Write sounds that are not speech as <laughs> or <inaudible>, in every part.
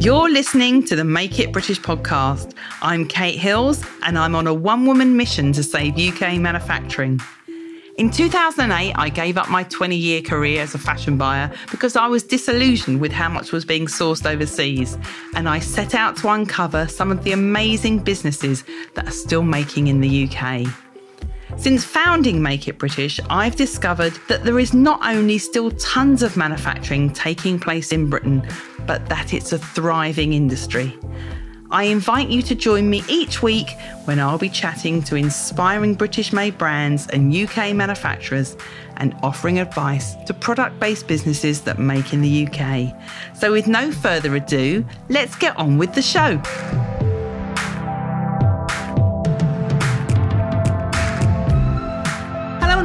You're listening to the Make It British podcast. I'm Kate Hills, and I'm on a one woman mission to save UK manufacturing. In 2008, I gave up my 20 year career as a fashion buyer because I was disillusioned with how much was being sourced overseas, and I set out to uncover some of the amazing businesses that are still making in the UK. Since founding Make It British, I've discovered that there is not only still tons of manufacturing taking place in Britain, but that it's a thriving industry. I invite you to join me each week when I'll be chatting to inspiring British made brands and UK manufacturers and offering advice to product based businesses that make in the UK. So, with no further ado, let's get on with the show.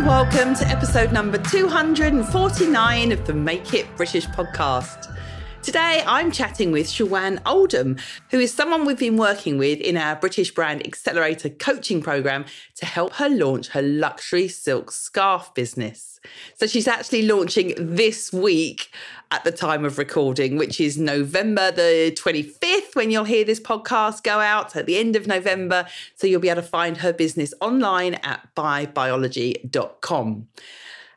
Welcome to episode number 249 of the Make It British podcast. Today, I'm chatting with Shawan Oldham, who is someone we've been working with in our British Brand Accelerator coaching program to help her launch her luxury silk scarf business. So she's actually launching this week at the time of recording, which is November the 25th, when you'll hear this podcast go out at the end of November. So you'll be able to find her business online at buybiology.com.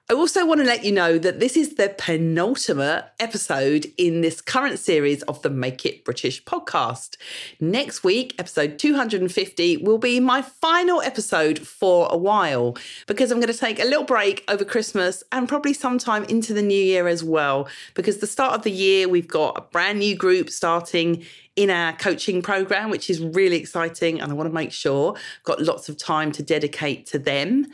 I also want to let you know that this is the penultimate episode in this current series of the Make It British podcast. Next week, episode 250, will be my final episode for a while because I'm going to take a little break over Christmas and probably sometime into the new year as well. Because the start of the year, we've got a brand new group starting in our coaching program, which is really exciting. And I want to make sure I've got lots of time to dedicate to them.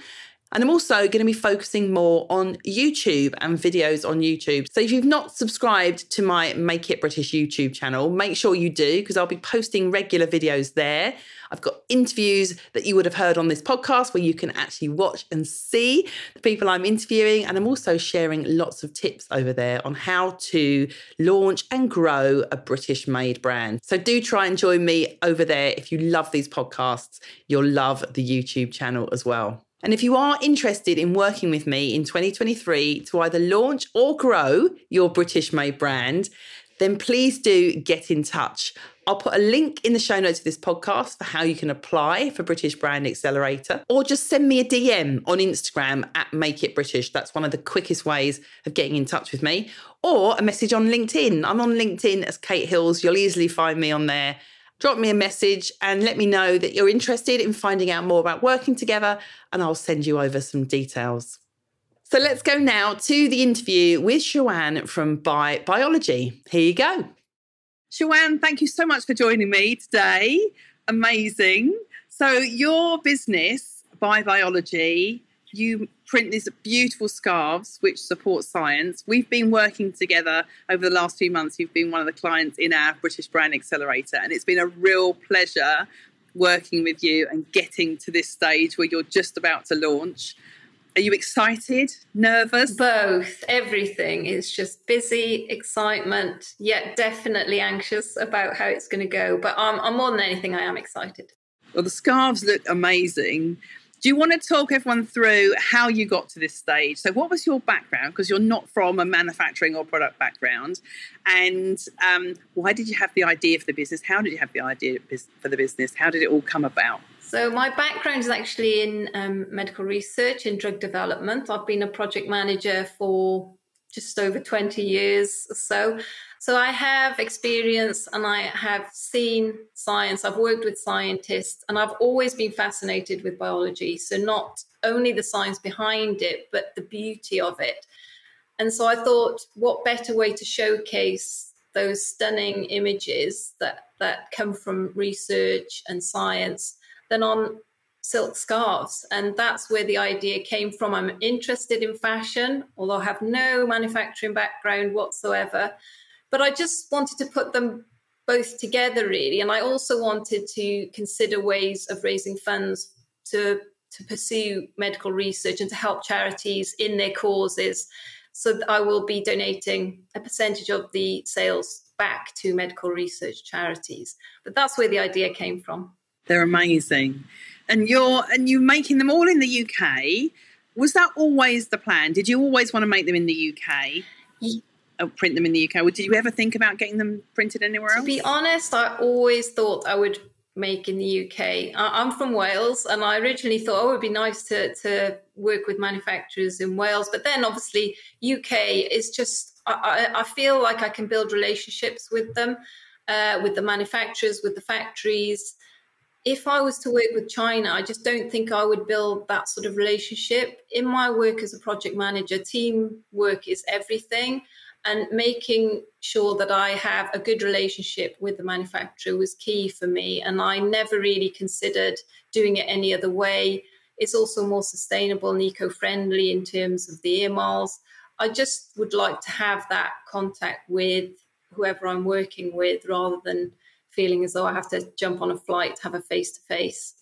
And I'm also going to be focusing more on YouTube and videos on YouTube. So if you've not subscribed to my Make It British YouTube channel, make sure you do because I'll be posting regular videos there. I've got interviews that you would have heard on this podcast where you can actually watch and see the people I'm interviewing. And I'm also sharing lots of tips over there on how to launch and grow a British made brand. So do try and join me over there. If you love these podcasts, you'll love the YouTube channel as well. And if you are interested in working with me in 2023 to either launch or grow your British made brand, then please do get in touch. I'll put a link in the show notes of this podcast for how you can apply for British Brand Accelerator, or just send me a DM on Instagram at Make It British. That's one of the quickest ways of getting in touch with me, or a message on LinkedIn. I'm on LinkedIn as Kate Hills. You'll easily find me on there drop me a message and let me know that you're interested in finding out more about working together, and I'll send you over some details. So let's go now to the interview with Shawan from Buy Biology. Here you go. Shawan, thank you so much for joining me today. Amazing. So, your business, Buy Biology, you print these beautiful scarves which support science. We've been working together over the last few months. You've been one of the clients in our British Brand Accelerator, and it's been a real pleasure working with you and getting to this stage where you're just about to launch. Are you excited, nervous? Both, everything. is just busy, excitement, yet definitely anxious about how it's going to go. But um, I'm more than anything, I am excited. Well, the scarves look amazing. Do you want to talk everyone through how you got to this stage? So, what was your background? Because you're not from a manufacturing or product background. And um, why did you have the idea for the business? How did you have the idea for the business? How did it all come about? So, my background is actually in um, medical research and drug development. I've been a project manager for just over 20 years or so. So I have experience and I have seen science. I've worked with scientists and I've always been fascinated with biology. So not only the science behind it, but the beauty of it. And so I thought, what better way to showcase those stunning images that, that come from research and science than on silk scarves. And that's where the idea came from. I'm interested in fashion, although I have no manufacturing background whatsoever. But I just wanted to put them both together, really. And I also wanted to consider ways of raising funds to, to pursue medical research and to help charities in their causes. So I will be donating a percentage of the sales back to medical research charities. But that's where the idea came from. They're amazing. And you're and you're making them all in the UK. Was that always the plan? Did you always want to make them in the UK? Uh, print them in the UK. Did you ever think about getting them printed anywhere else? To be honest, I always thought I would make in the UK. I'm from Wales, and I originally thought, oh, it would be nice to to work with manufacturers in Wales. But then, obviously, UK is just. I, I feel like I can build relationships with them, uh, with the manufacturers, with the factories. If I was to work with China, I just don't think I would build that sort of relationship. In my work as a project manager, teamwork is everything and making sure that I have a good relationship with the manufacturer was key for me. And I never really considered doing it any other way. It's also more sustainable and eco friendly in terms of the air miles. I just would like to have that contact with whoever I'm working with rather than feeling as though I have to jump on a flight to have a face to face.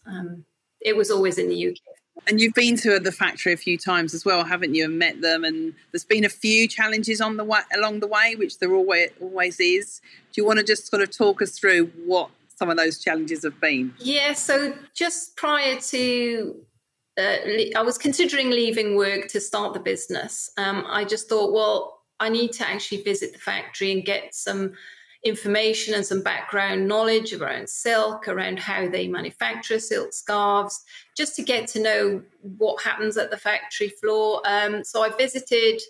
It was always in the UK and you've been to the factory a few times as well, haven't you? And met them, and there's been a few challenges on the way along the way, which there always always is. Do you want to just sort of talk us through what some of those challenges have been? Yeah. So just prior to uh, I was considering leaving work to start the business. Um, I just thought, well, I need to actually visit the factory and get some information and some background knowledge around silk, around how they manufacture silk scarves, just to get to know what happens at the factory floor. Um, so I visited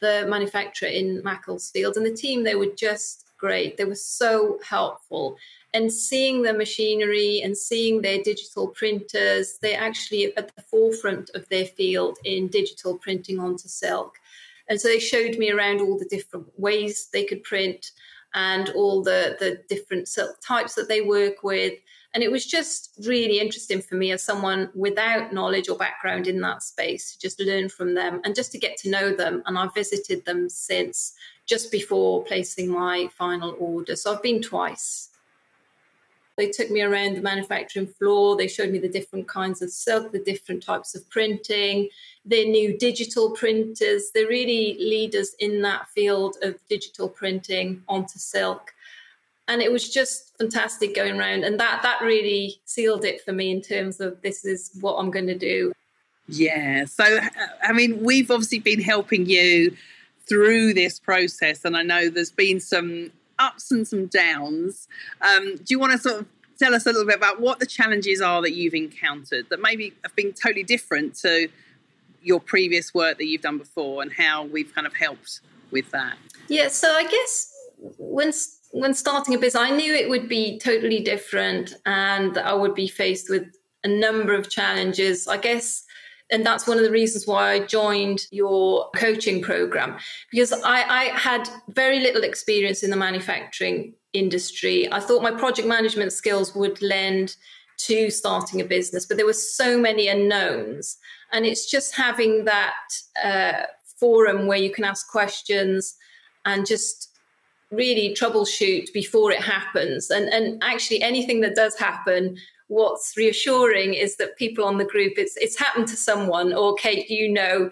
the manufacturer in Macclesfield, and the team they were just great. They were so helpful. And seeing the machinery and seeing their digital printers, they're actually at the forefront of their field in digital printing onto silk. And so they showed me around all the different ways they could print and all the the different silk types that they work with. And it was just really interesting for me as someone without knowledge or background in that space to just learn from them and just to get to know them. And i've visited them since just before placing my final order. So i've been twice they took me around the manufacturing floor. They showed me the different kinds of silk, the different types of printing, their new digital printers. They're really leaders in that field of digital printing onto silk. And it was just fantastic going around. And that that really sealed it for me in terms of this is what I'm going to do. Yeah. So, uh, I mean, we've obviously been helping you through this process. And I know there's been some ups and some downs. Um, do you want to sort of tell us a little bit about what the challenges are that you've encountered that maybe have been totally different to your previous work that you've done before and how we've kind of helped with that? Yeah, so I guess when when starting a business, I knew it would be totally different and I would be faced with a number of challenges. I guess and that's one of the reasons why I joined your coaching program because I, I, had very little experience in the manufacturing industry. I thought my project management skills would lend to starting a business, but there were so many unknowns. And it's just having that uh, forum where you can ask questions and just really troubleshoot before it happens. And, and actually, anything that does happen, what's reassuring is that people on the group it's it's happened to someone or kate you know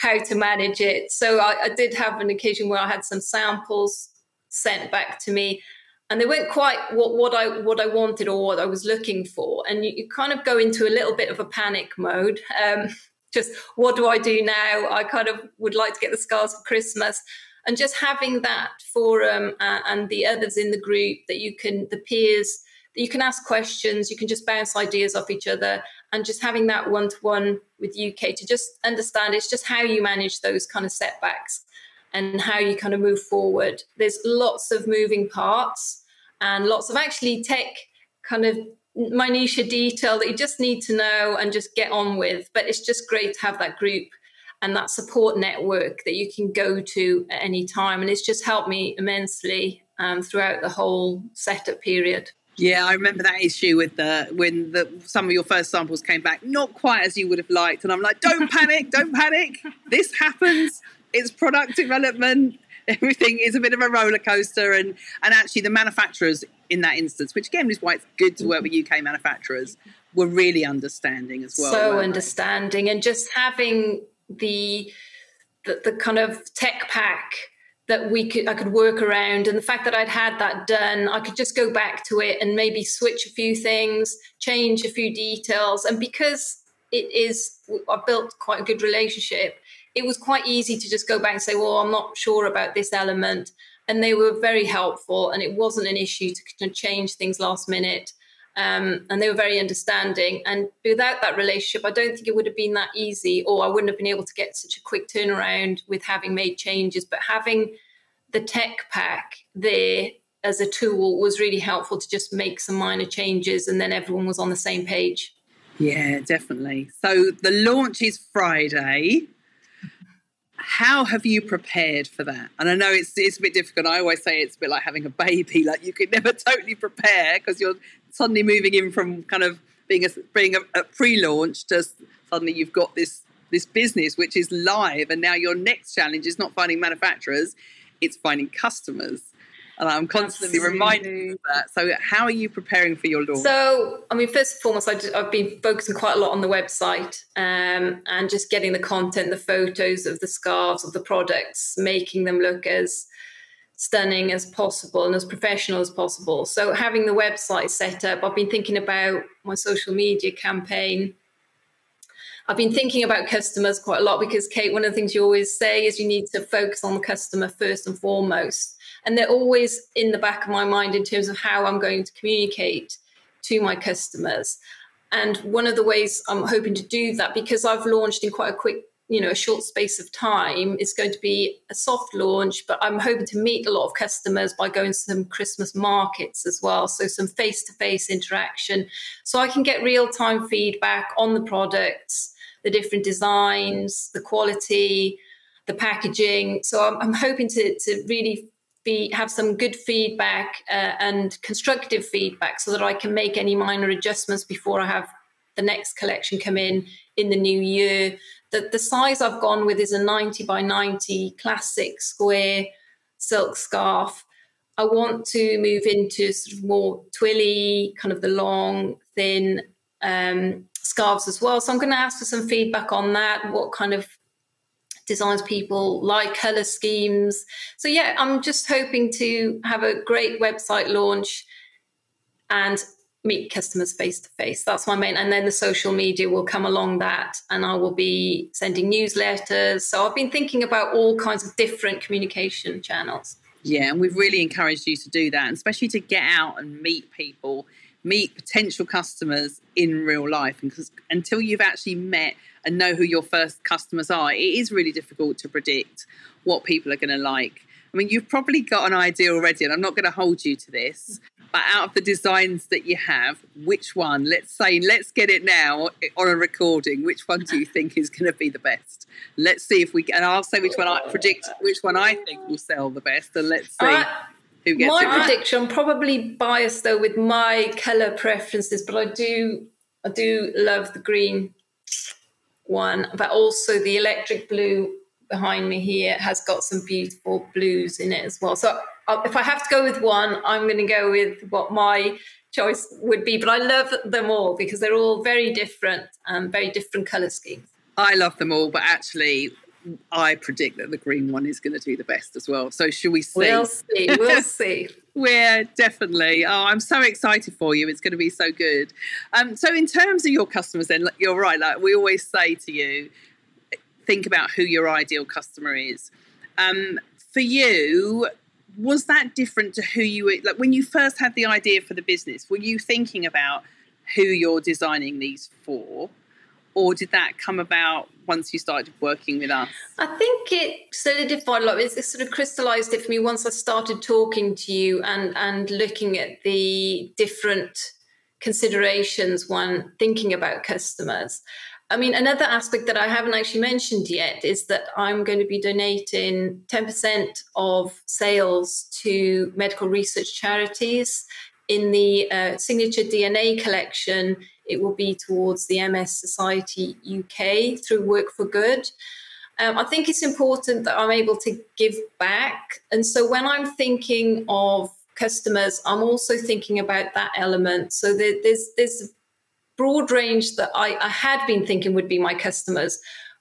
how to manage it? So I, I, did have an occasion where i had some samples sent back to me and they weren't quite what, what i what i wanted or what i was looking for and you, you kind of go into a little bit of a panic mode um, <laughs> just what do i do now? I kind of would like to get the scars for christmas and just having that forum uh, and the others in the group that you can the peers you can ask questions, you can just bounce ideas off each other, and just having that one to one with UK to just understand it's just how you manage those kind of setbacks and how you kind of move forward. There's lots of moving parts and lots of actually tech kind of minutia detail that you just need to know and just get on with. But it's just great to have that group and that support network that you can go to at any time. And it's just helped me immensely um, throughout the whole setup period. Yeah, I remember that issue with the when the some of your first samples came back not quite as you would have liked, and I'm like, don't panic, don't panic. This happens. It's product development. Everything is a bit of a roller coaster, and and actually the manufacturers in that instance, which again is why it's good to work with UK manufacturers, were really understanding as well. So understanding, and just having the, the the kind of tech pack that we could I could work around and the fact that I'd had that done I could just go back to it and maybe switch a few things change a few details and because it is I built quite a good relationship it was quite easy to just go back and say, well, I'm not sure about this element. And they were very helpful, and it wasn't an issue to change things last minute. Um, and they were very understanding. And without that relationship, I don't think it would have been that easy, or I wouldn't have been able to get such a quick turnaround with having made changes. But having the tech pack there as a tool was really helpful to just make some minor changes, and then everyone was on the same page. Yeah, definitely. So the launch is Friday. How have you prepared for that? And I know it's it's a bit difficult. I always say it's a bit like having a baby. <laughs> Like you can never totally prepare because you're suddenly moving in from kind of being a being a, a pre-launch to suddenly you've got this this business which is live, and now your next challenge is not finding manufacturers, it's finding customers. And I'm constantly Absolutely. reminding you of that. So, how are you preparing for your launch? So, I mean, first and foremost, I have been focusing quite a lot on the website um, and just getting the content, the photos of the scarves, of the products, making them look as stunning as possible and as professional as possible. So, having the website set up, I've been thinking about my social media campaign. I've been thinking about customers quite a lot because, Kate, one of the things you always say is you need to focus on the customer first and foremost. And they're always in the back of my mind in terms of how I'm going to communicate to my customers. And one of the ways I'm hoping to do that, because I've launched in quite a quick you know a short space of time it's going to be a soft launch but i'm hoping to meet a lot of customers by going to some christmas markets as well. So some face-to-face interaction so i can get real-time feedback on the products the different designs the quality the packaging. So i'm, I'm hoping to, to really be have some good feedback uh, and constructive feedback so that i can make any minor adjustments before i have the next collection come in in the new year the, the size I've gone with is a 90 by 90 classic square silk scarf. I want to move into sort of more twilly, kind of the long, thin um, scarves as well. So I'm going to ask for some feedback on that. What kind of designs people like, color schemes. So yeah, I'm just hoping to have a great website launch and meet customers face to face. That's my main. And then the social media will come along that, and I will be sending newsletters. So I've been thinking about all kinds of different communication channels. Yeah, and we've really encouraged you to do that, and especially to get out and meet people, meet potential customers in real life. Because until you've actually met and know who your first customers are, it is really difficult to predict what people are going to like. I mean, you've probably got an idea already, and I'm not going to hold you to this, but out of the designs that you have, which one, let's say, let's get it now on a recording, which one do you think is going to be the best? Let's see if we can, and I'll say which one I predict, which one I think will sell the best, and let's see. Uh, who gets my it right. prediction, I'm probably biased though with my color preferences, but I do, I do love the green one, but also the electric blue behind me here has got some beautiful blues in it as well. So if I have to go with one, I'm going to go with what my choice would be. But I love them all because they're all very different and very different color schemes. I love them all, but actually, I predict that the green one is going to do the best as well. So, should we see? We'll see. We'll <laughs> see. We're definitely. Oh, I'm so excited for you. It's going to be so good. Um, so, in terms of your customers, then you're right. Like we always say to you, think about who your ideal customer is. Um, for you, was that different to who you were like when you first had the idea for the business were you thinking about who you're designing these for? Or did that come about once you started working with us? I think it solidified a lot it, sort of crystallized it for me once i started talking to you and and looking at the different considerations when thinking about customers I mean, another aspect that I haven't actually mentioned yet is that I'm going to be donating 10% of sales to medical research charities. In the uh, Signature DNA collection, it will be towards the MS Society UK through Work for Good. Um, I think it's important that I'm able to give back. And so when I'm thinking of customers, I'm also thinking about that element. So there, there's there's broad range that I, I had been thinking would be my customers.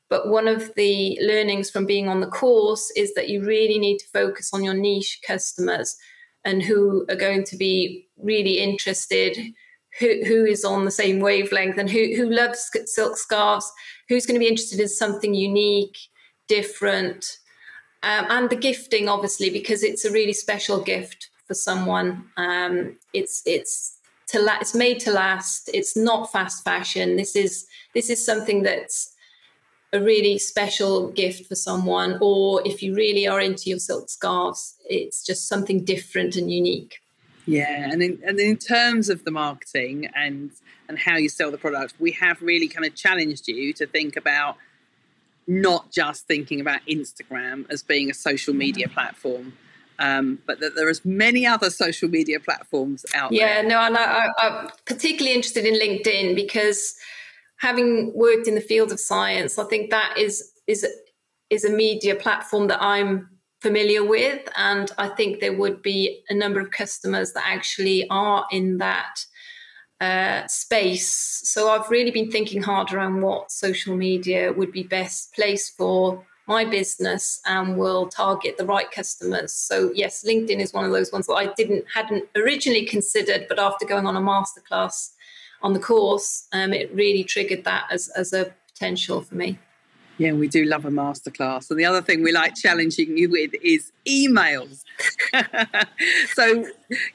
But one of the learnings from being on the course is that you really need to focus on your niche customers and who are going to be really interested, who, who is on the same wavelength, and who, who loves silk scarves, who's going to be interested in something unique, different. Um, and the gifting, obviously, because it's a really special gift for someone. Um, it's it's to la- it's made to last. It's not fast fashion. This is this is something that's a really special gift for someone. Or if you really are into your silk scarves, it's just something different and unique. Yeah, and in, and in terms of the marketing and and how you sell the product, we have really kind of challenged you to think about not just thinking about Instagram as being a social media platform, um, but that there are many other social media platforms out yeah, there. Yeah, no, and I, I'm particularly interested in LinkedIn because having worked in the field of science, I think that is is is a media platform that I'm familiar with, and I think there would be a number of customers that actually are in that uh, space. So I've really been thinking hard around what social media would be best placed for my business and will target the right customers. So yes, LinkedIn is one of those ones that I didn't hadn't originally considered, but after going on a masterclass on the course, um, it really triggered that as as a potential for me. Yeah, we do love a masterclass. And the other thing we like challenging you with is emails. <laughs> so,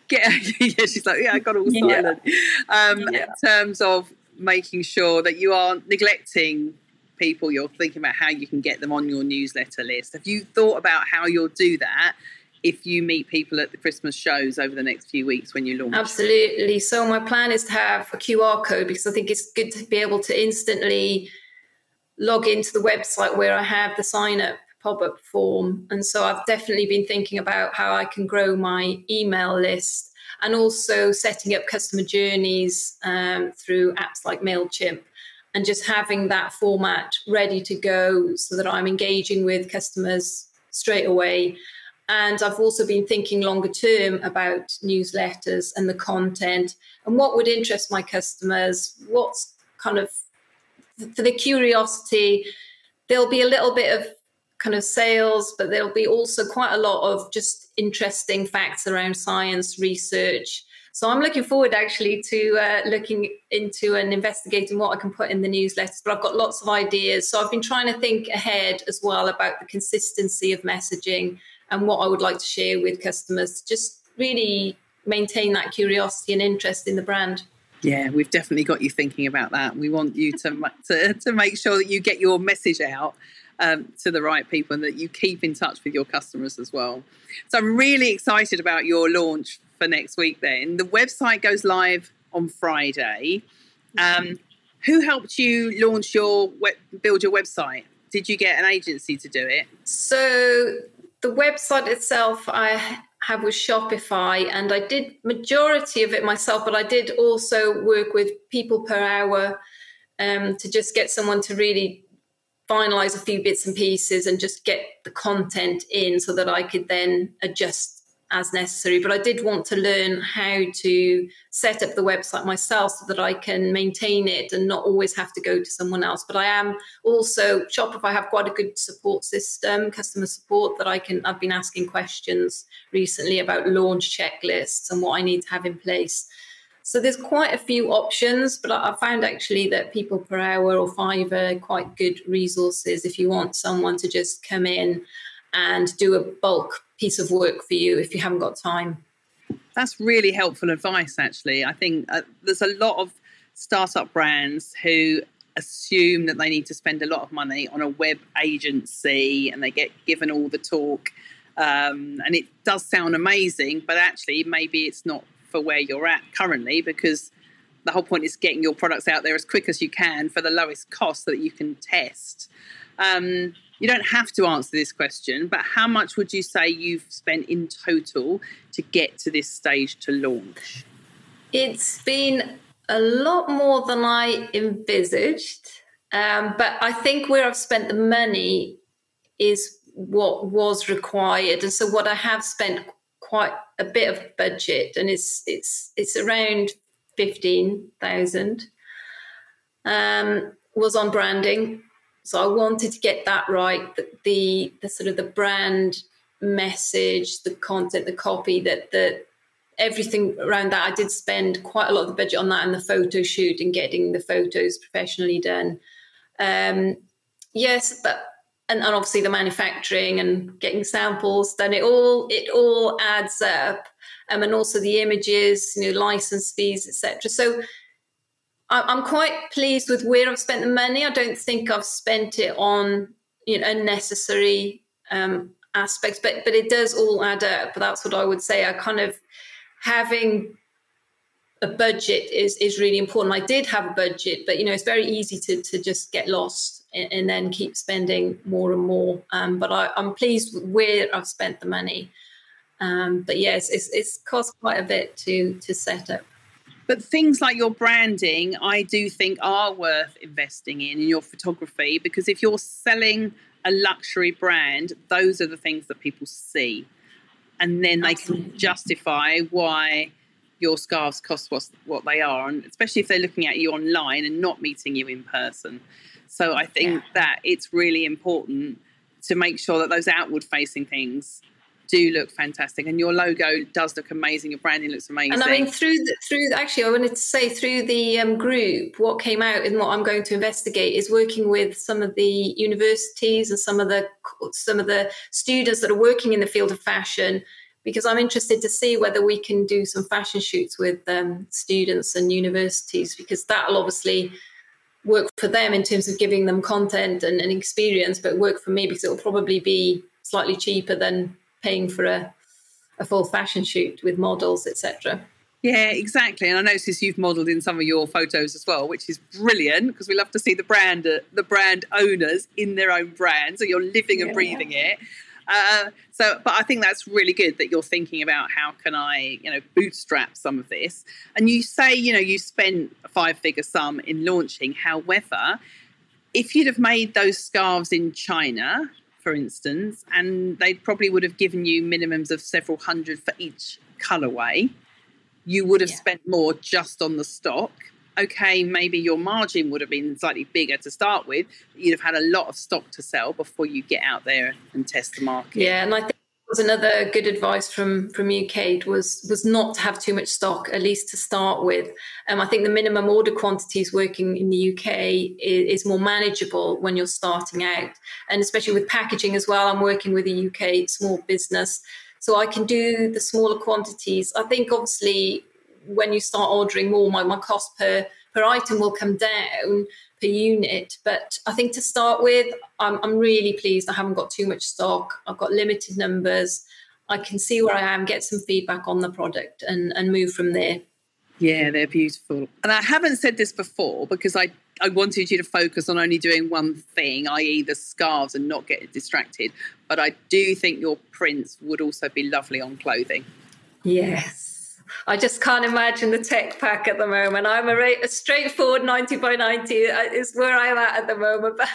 get, <laughs> yeah, she's like, yeah, I got all silent. Yeah. Um, yeah. In terms of making sure that you aren't neglecting people, you're thinking about how you can get them on your newsletter list. Have you thought about how you'll do that? If you meet people at the Christmas shows over the next few weeks when you launch? Absolutely. So, my plan is to have a QR code because I think it's good to be able to instantly log into the website where I have the sign up pop up form. And so I've definitely been thinking about how I can grow my email list and also setting up customer journeys um, through apps like MailChimp and just having that format ready to go so that I'm engaging with customers straight away. And I've also been thinking longer term about newsletters and the content and what would interest my customers, what's kind of for the curiosity, there'll be a little bit of kind of sales, but there'll be also quite a lot of just interesting facts around science research. So I'm looking forward actually to uh, looking into and investigating what I can put in the newsletters. But I've got lots of ideas. So I've been trying to think ahead as well about the consistency of messaging and what I would like to share with customers. Just really maintain that curiosity and interest in the brand. Yeah, we've definitely got you thinking about that. We want you to to, to make sure that you get your message out um, to the right people and that you keep in touch with your customers as well. So I'm really excited about your launch for next week. Then the website goes live on Friday. Um, who helped you launch your web, build your website? Did you get an agency to do it? So the website itself, I have with Shopify, and I did majority of it myself, but I did also work with people per hour um, to just get someone to really finalize a few bits and pieces and just get the content in so that I could then adjust as necessary. But I did want to learn how to set up the website myself so that I can maintain it and not always have to go to someone else. But I am also Shopify have quite a good support system, customer support that I can I've been asking questions recently about launch checklists and what I need to have in place. So there's quite a few options, but I found actually that people per hour or Fiverr are quite good resources if you want someone to just come in and do a bulk piece of work for you if you haven't got time. That's really helpful advice, actually. I think uh, there's a lot of startup brands who assume that they need to spend a lot of money on a web agency and they get given all the talk. Um, and it does sound amazing, but actually, maybe it's not for where you're at currently because the whole point is getting your products out there as quick as you can for the lowest cost so that you can test. Um, you don't have to answer this question, but how much would you say you've spent in total to get to this stage to launch? It's been a lot more than I envisaged. Um, but I think where I've spent the money is what was required. And so what I have spent quite a bit of budget and it's it's it's around fifteen thousand. Um, was on branding so I wanted to get that right. The, the, the sort of the brand message, the content, the copy, that the everything around that. I did spend quite a lot of the budget on that and the photo shoot and getting the photos professionally done. Um, yes, but and, and obviously the manufacturing and getting samples, then it all it all adds up. Um, and also the images, you know, license fees, etc. So I'm quite pleased with where I've spent the money. I don't think I've spent it on you know unnecessary um, aspects, but but it does all add up. That's what I would say. I kind of having a budget is is really important. I did have a budget, but you know it's very easy to to just get lost and, and then keep spending more and more. Um, but I, am pleased with where I've spent the money. Um, but yes, it's it's cost quite a bit to to set up. But things like your branding, I do think are worth investing in in your photography because if you're selling a luxury brand, those are the things that people see. And then they Absolutely. can justify why your scarves cost what, what they are, and especially if they're looking at you online and not meeting you in person. So I think yeah. that it's really important to make sure that those outward facing things do look fantastic. And your logo does look amazing. Your branding looks amazing. And i mean through the, through actually i wanted to say through the um, group what came out and what i'm going to investigate is working with some of the universities and some of the some of the students that are working in the field of fashion because i'm interested to see whether we can do some fashion shoots with um, students and universities because that'll obviously work for them in terms of giving them content and, and experience but work for me because it'll probably be slightly cheaper than paying for a, a full fashion shoot with models, etc. Yeah, exactly. And I noticed you've modelled in some of your photos as well, which is brilliant because we love to see the brand, uh, the brand owners in their own brand. So you're living and yeah. breathing it. Uh, so, but I think that's really good that you're thinking about how can I, you know, bootstrap some of this. And you say, you know, you spent a five-figure sum in launching. However, if you'd have made those scarves in China, for instance, and they probably would have given you minimums of several hundred for each colorway, you would have yeah. spent more just on the stock. Okay, maybe your margin would have been slightly bigger to start with. you'd have had a lot of stock to sell before you get out there and test the market. Yeah, and I think was another good advice from from you, Kate, was was not to have too much stock, at least to start with. Um, I think the minimum order quantities working in the UK is, is, more manageable when you're starting out, and especially with packaging as well. I'm working with a UK small business, so I can do the smaller quantities. I think obviously when you start ordering more, my, my cost per per item will come down per unit. But I think to start with, I'm, I'm really pleased. I haven't got too much stock. I've got limited numbers. I can see where I am, get some feedback on the product, and and move from there. Yeah, they're beautiful. And I haven't said this before because I, I wanted you to focus on only doing one thing, i.e., the scarves, and not get distracted. But I do think your prints would also be lovely on clothing. Yes. I just can't imagine the tech pack at the moment. I'm a, a straightforward 90 by 90 uh, is where I'm at at the moment. <laughs> But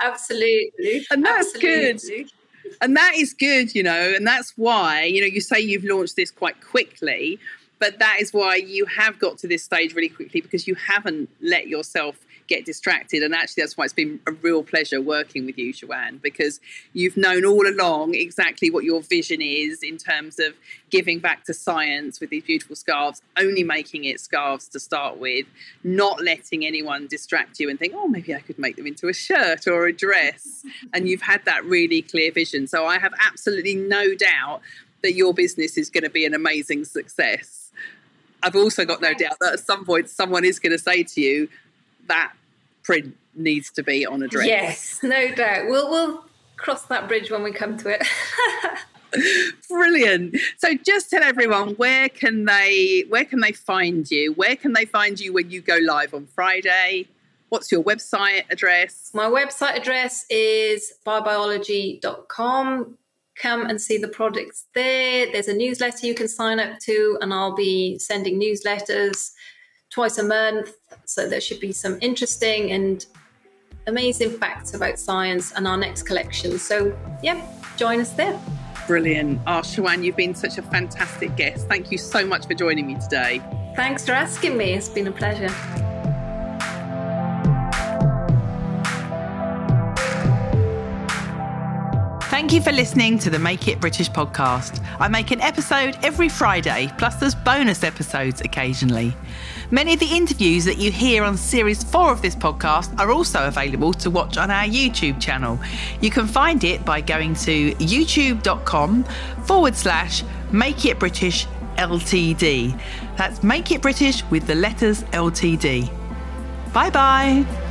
absolutely. And that's absolutely. good. And that is good, you know, and that's why, you know, you say you've launched this quite quickly, but that is why you have got to this stage really quickly because you haven't let yourself get distracted. And actually, that's why it's been a real pleasure working with you, Joanne, because you've known all along exactly what your vision is in terms of giving back to science with these beautiful scarves, only making it scarves to start with, not letting anyone distract you and think, oh, maybe I could make them into a shirt or a dress. <laughs> and you've had that really clear vision. So I have absolutely no doubt that your business is going to be an amazing success. I've also got no doubt that at some point someone is going to say to you, that print needs to be on a dress. Yes, no doubt. We'll we'll cross that bridge when we come to it. <laughs> Brilliant. So just tell everyone where can they where can they find you? Where can they find you when you go live on Friday? What's your website address? My website address is biobiology.com. Come and see the products there. There's a newsletter you can sign up to, and I'll be sending newsletters twice a month. So there should be some interesting and amazing facts about science and our next collection. So, yeah, join us there. Brilliant. Ah, oh, Shawan, you've been such a fantastic guest. Thank you so much for joining me today. Thanks for asking me. It's been a pleasure. Thank you for listening to the Make It British podcast. I make an episode every Friday, plus there's bonus episodes occasionally. Many of the interviews that you hear on series four of this podcast are also available to watch on our YouTube channel. You can find it by going to youtube.com forward slash Make It British LTD. That's Make It British with the letters LTD. Bye bye.